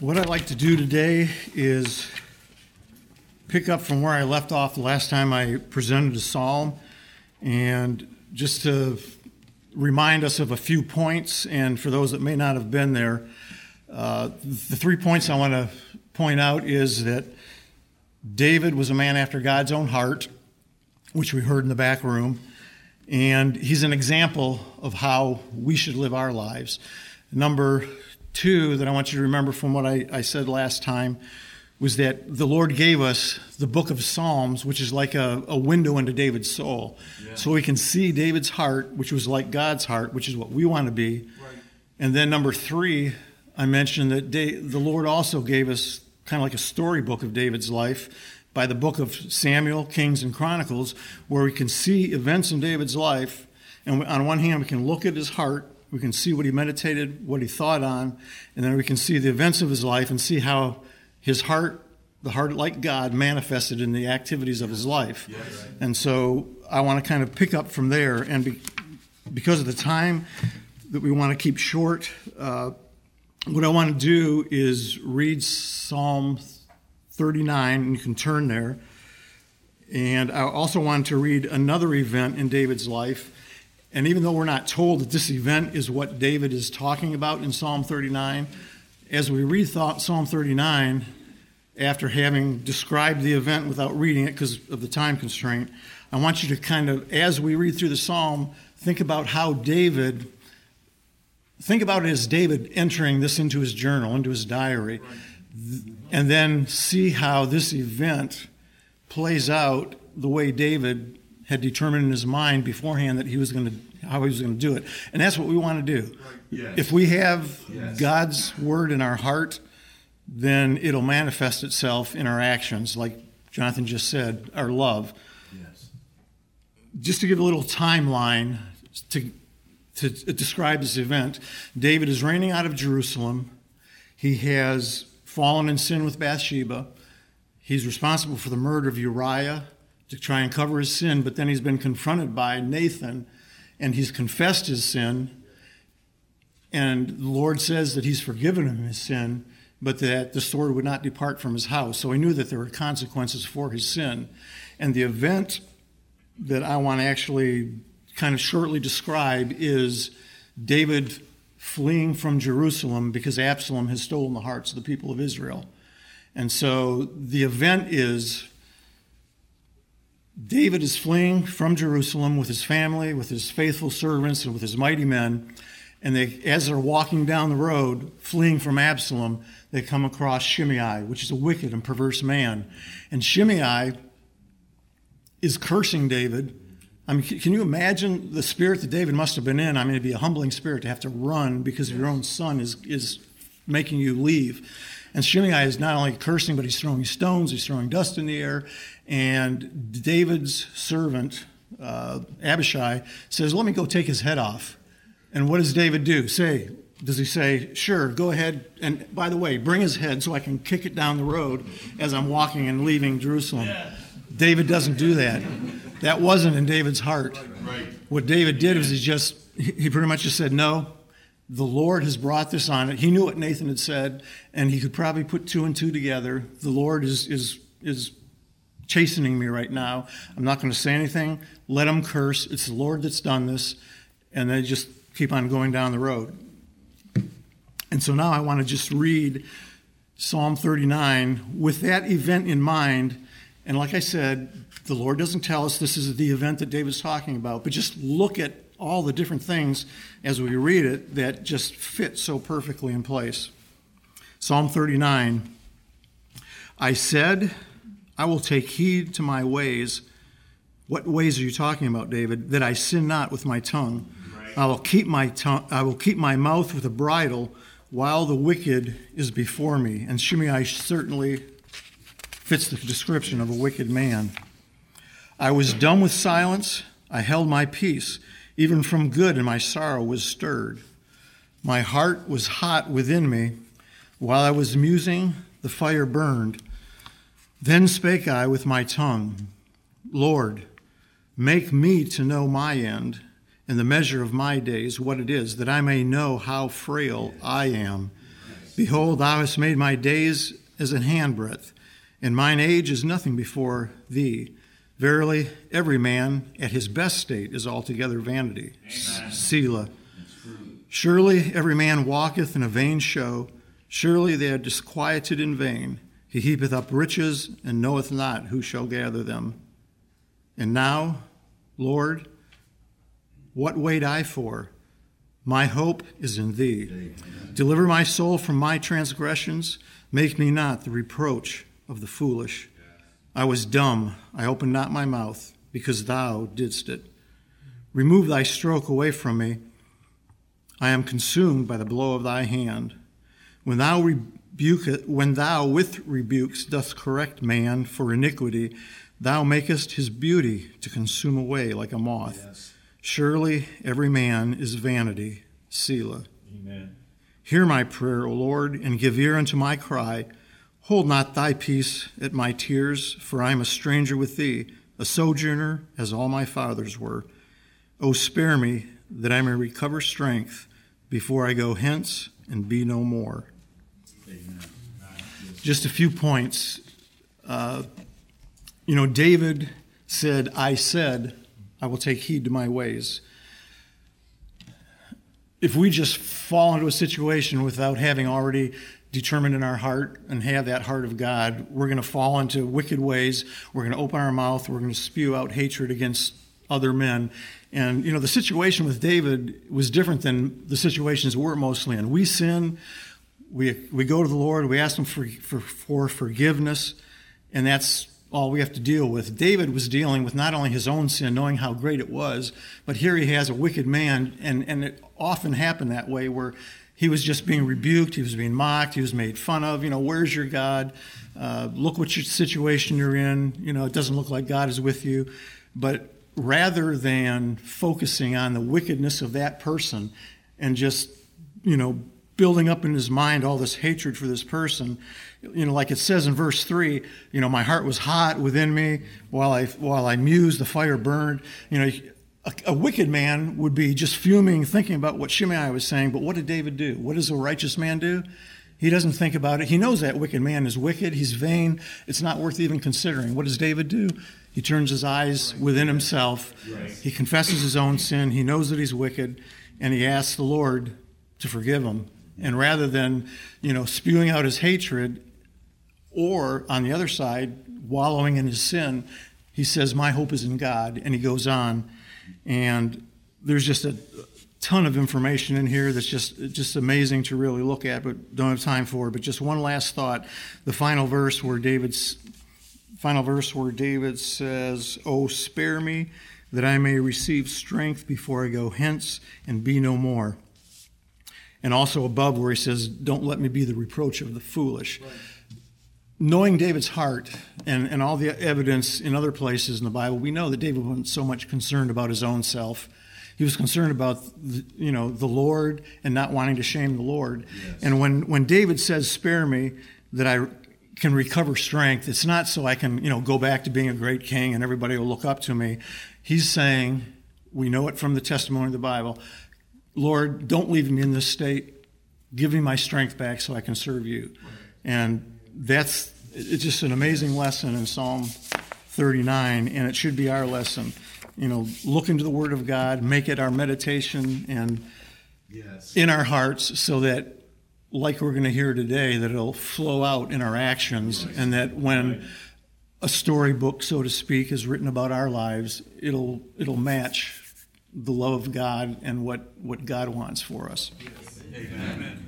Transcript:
What I'd like to do today is pick up from where I left off the last time I presented a psalm and just to remind us of a few points. And for those that may not have been there, uh, the three points I want to point out is that David was a man after God's own heart, which we heard in the back room. And he's an example of how we should live our lives. Number two that I want you to remember from what I, I said last time was that the Lord gave us the book of Psalms, which is like a, a window into David's soul. Yeah. So we can see David's heart, which was like God's heart, which is what we want to be. Right. And then number three, I mentioned that the Lord also gave us kind of like a storybook of David's life by the book of Samuel, Kings, and Chronicles, where we can see events in David's life. And on one hand, we can look at his heart we can see what he meditated, what he thought on, and then we can see the events of his life and see how his heart, the heart like God, manifested in the activities of his life. Yes. And so I want to kind of pick up from there. And be, because of the time that we want to keep short, uh, what I want to do is read Psalm 39, and you can turn there. And I also want to read another event in David's life and even though we're not told that this event is what David is talking about in Psalm 39, as we read Psalm 39, after having described the event without reading it because of the time constraint, I want you to kind of, as we read through the psalm, think about how David, think about it as David entering this into his journal, into his diary, and then see how this event plays out the way David had determined in his mind beforehand that he was going to how he was going to do it. And that's what we want to do. Yes. If we have yes. God's word in our heart, then it'll manifest itself in our actions, like Jonathan just said, our love. Yes. Just to give a little timeline to, to describe this event, David is reigning out of Jerusalem. He has fallen in sin with Bathsheba. He's responsible for the murder of Uriah to try and cover his sin, but then he's been confronted by Nathan and he's confessed his sin. And the Lord says that he's forgiven him his sin, but that the sword would not depart from his house. So he knew that there were consequences for his sin. And the event that I want to actually kind of shortly describe is David fleeing from Jerusalem because Absalom has stolen the hearts of the people of Israel. And so the event is David is fleeing from Jerusalem with his family, with his faithful servants, and with his mighty men. And they, as they're walking down the road, fleeing from Absalom, they come across Shimei, which is a wicked and perverse man. And Shimei is cursing David. I mean, can you imagine the spirit that David must have been in? I mean, it'd be a humbling spirit to have to run because your own son is, is making you leave. And Shimei is not only cursing, but he's throwing stones, he's throwing dust in the air. And David's servant, uh, Abishai, says, Let me go take his head off. And what does David do? Say, does he say, Sure, go ahead. And by the way, bring his head so I can kick it down the road as I'm walking and leaving Jerusalem? David doesn't do that. That wasn't in David's heart. What David did was he just, he pretty much just said, No, the Lord has brought this on it. He knew what Nathan had said, and he could probably put two and two together. The Lord is is is chastening me right now. I'm not going to say anything. Let him curse. It's the Lord that's done this, and they just keep on going down the road. And so now I want to just read Psalm 39 with that event in mind. And like I said, the Lord doesn't tell us this is the event that David's talking about, but just look at all the different things as we read it that just fit so perfectly in place. Psalm 39 I said, I will take heed to my ways. What ways are you talking about, David? That I sin not with my tongue. Right. I will keep my tongue I will keep my mouth with a bridle while the wicked is before me. And Shimei certainly fits the description of a wicked man. I was dumb with silence. I held my peace even from good, and my sorrow was stirred. My heart was hot within me. While I was musing, the fire burned. Then spake I with my tongue, Lord, make me to know my end and the measure of my days, what it is, that I may know how frail I am. Behold, thou hast made my days as an handbreadth, and mine age is nothing before thee. Verily, every man at his best state is altogether vanity. Amen. Selah. Surely every man walketh in a vain show. Surely they are disquieted in vain. He heapeth up riches and knoweth not who shall gather them. And now, Lord, what wait I for? My hope is in thee. Amen. Deliver my soul from my transgressions. Make me not the reproach of the foolish. I was dumb, I opened not my mouth, because thou didst it. Remove thy stroke away from me. I am consumed by the blow of thy hand. When thou rebuke, when thou with rebukes dost correct man for iniquity, thou makest his beauty to consume away like a moth. Yes. Surely every man is vanity. Selah. Amen. Hear my prayer, O Lord, and give ear unto my cry. Hold not thy peace at my tears, for I am a stranger with thee, a sojourner, as all my fathers were. O spare me, that I may recover strength before I go hence and be no more. Amen. Just a few points. Uh, you know, David said, I said, I will take heed to my ways. If we just fall into a situation without having already determined in our heart and have that heart of God, we're going to fall into wicked ways. We're going to open our mouth. We're going to spew out hatred against other men. And, you know, the situation with David was different than the situations we're mostly in. We sin, we, we go to the Lord, we ask Him for, for, for forgiveness, and that's all we have to deal with. David was dealing with not only his own sin, knowing how great it was, but here he has a wicked man, and, and it often happened that way where he was just being rebuked, he was being mocked, he was made fun of. You know, where's your God? Uh, look what your situation you're in. You know, it doesn't look like God is with you. But rather than focusing on the wickedness of that person and just, you know, building up in his mind all this hatred for this person, you know, like it says in verse three, you know, my heart was hot within me while I while I mused, the fire burned. You know, a, a, wicked man would be just fuming, thinking about what Shimei was saying. But what did David do? What does a righteous man do? He doesn't think about it. He knows that wicked man is wicked. He's vain. It's not worth even considering. What does David do? He turns his eyes within himself. He confesses his own sin. He knows that he's wicked, and he asks the Lord to forgive him. And rather than, you know, spewing out his hatred, or on the other side, wallowing in his sin, he says, My hope is in God. And he goes on. And there's just a ton of information in here that's just just amazing to really look at, but don't have time for. But just one last thought: the final verse where David's final verse where David says, "Oh, spare me, that I may receive strength before I go hence and be no more." And also above where he says, "Don't let me be the reproach of the foolish." Right knowing David's heart and, and all the evidence in other places in the Bible, we know that David wasn't so much concerned about his own self. He was concerned about the, you know the Lord and not wanting to shame the Lord. Yes. And when when David says, "Spare me," that I can recover strength. It's not so I can you know go back to being a great king and everybody will look up to me. He's saying, we know it from the testimony of the Bible. Lord, don't leave me in this state. Give me my strength back so I can serve you. And that's it's just an amazing lesson in Psalm 39, and it should be our lesson. You know, look into the Word of God, make it our meditation and yes. in our hearts, so that, like we're going to hear today, that it'll flow out in our actions, right. and that when right. a storybook, so to speak, is written about our lives, it'll it'll match the love of God and what what God wants for us. Yes. Amen.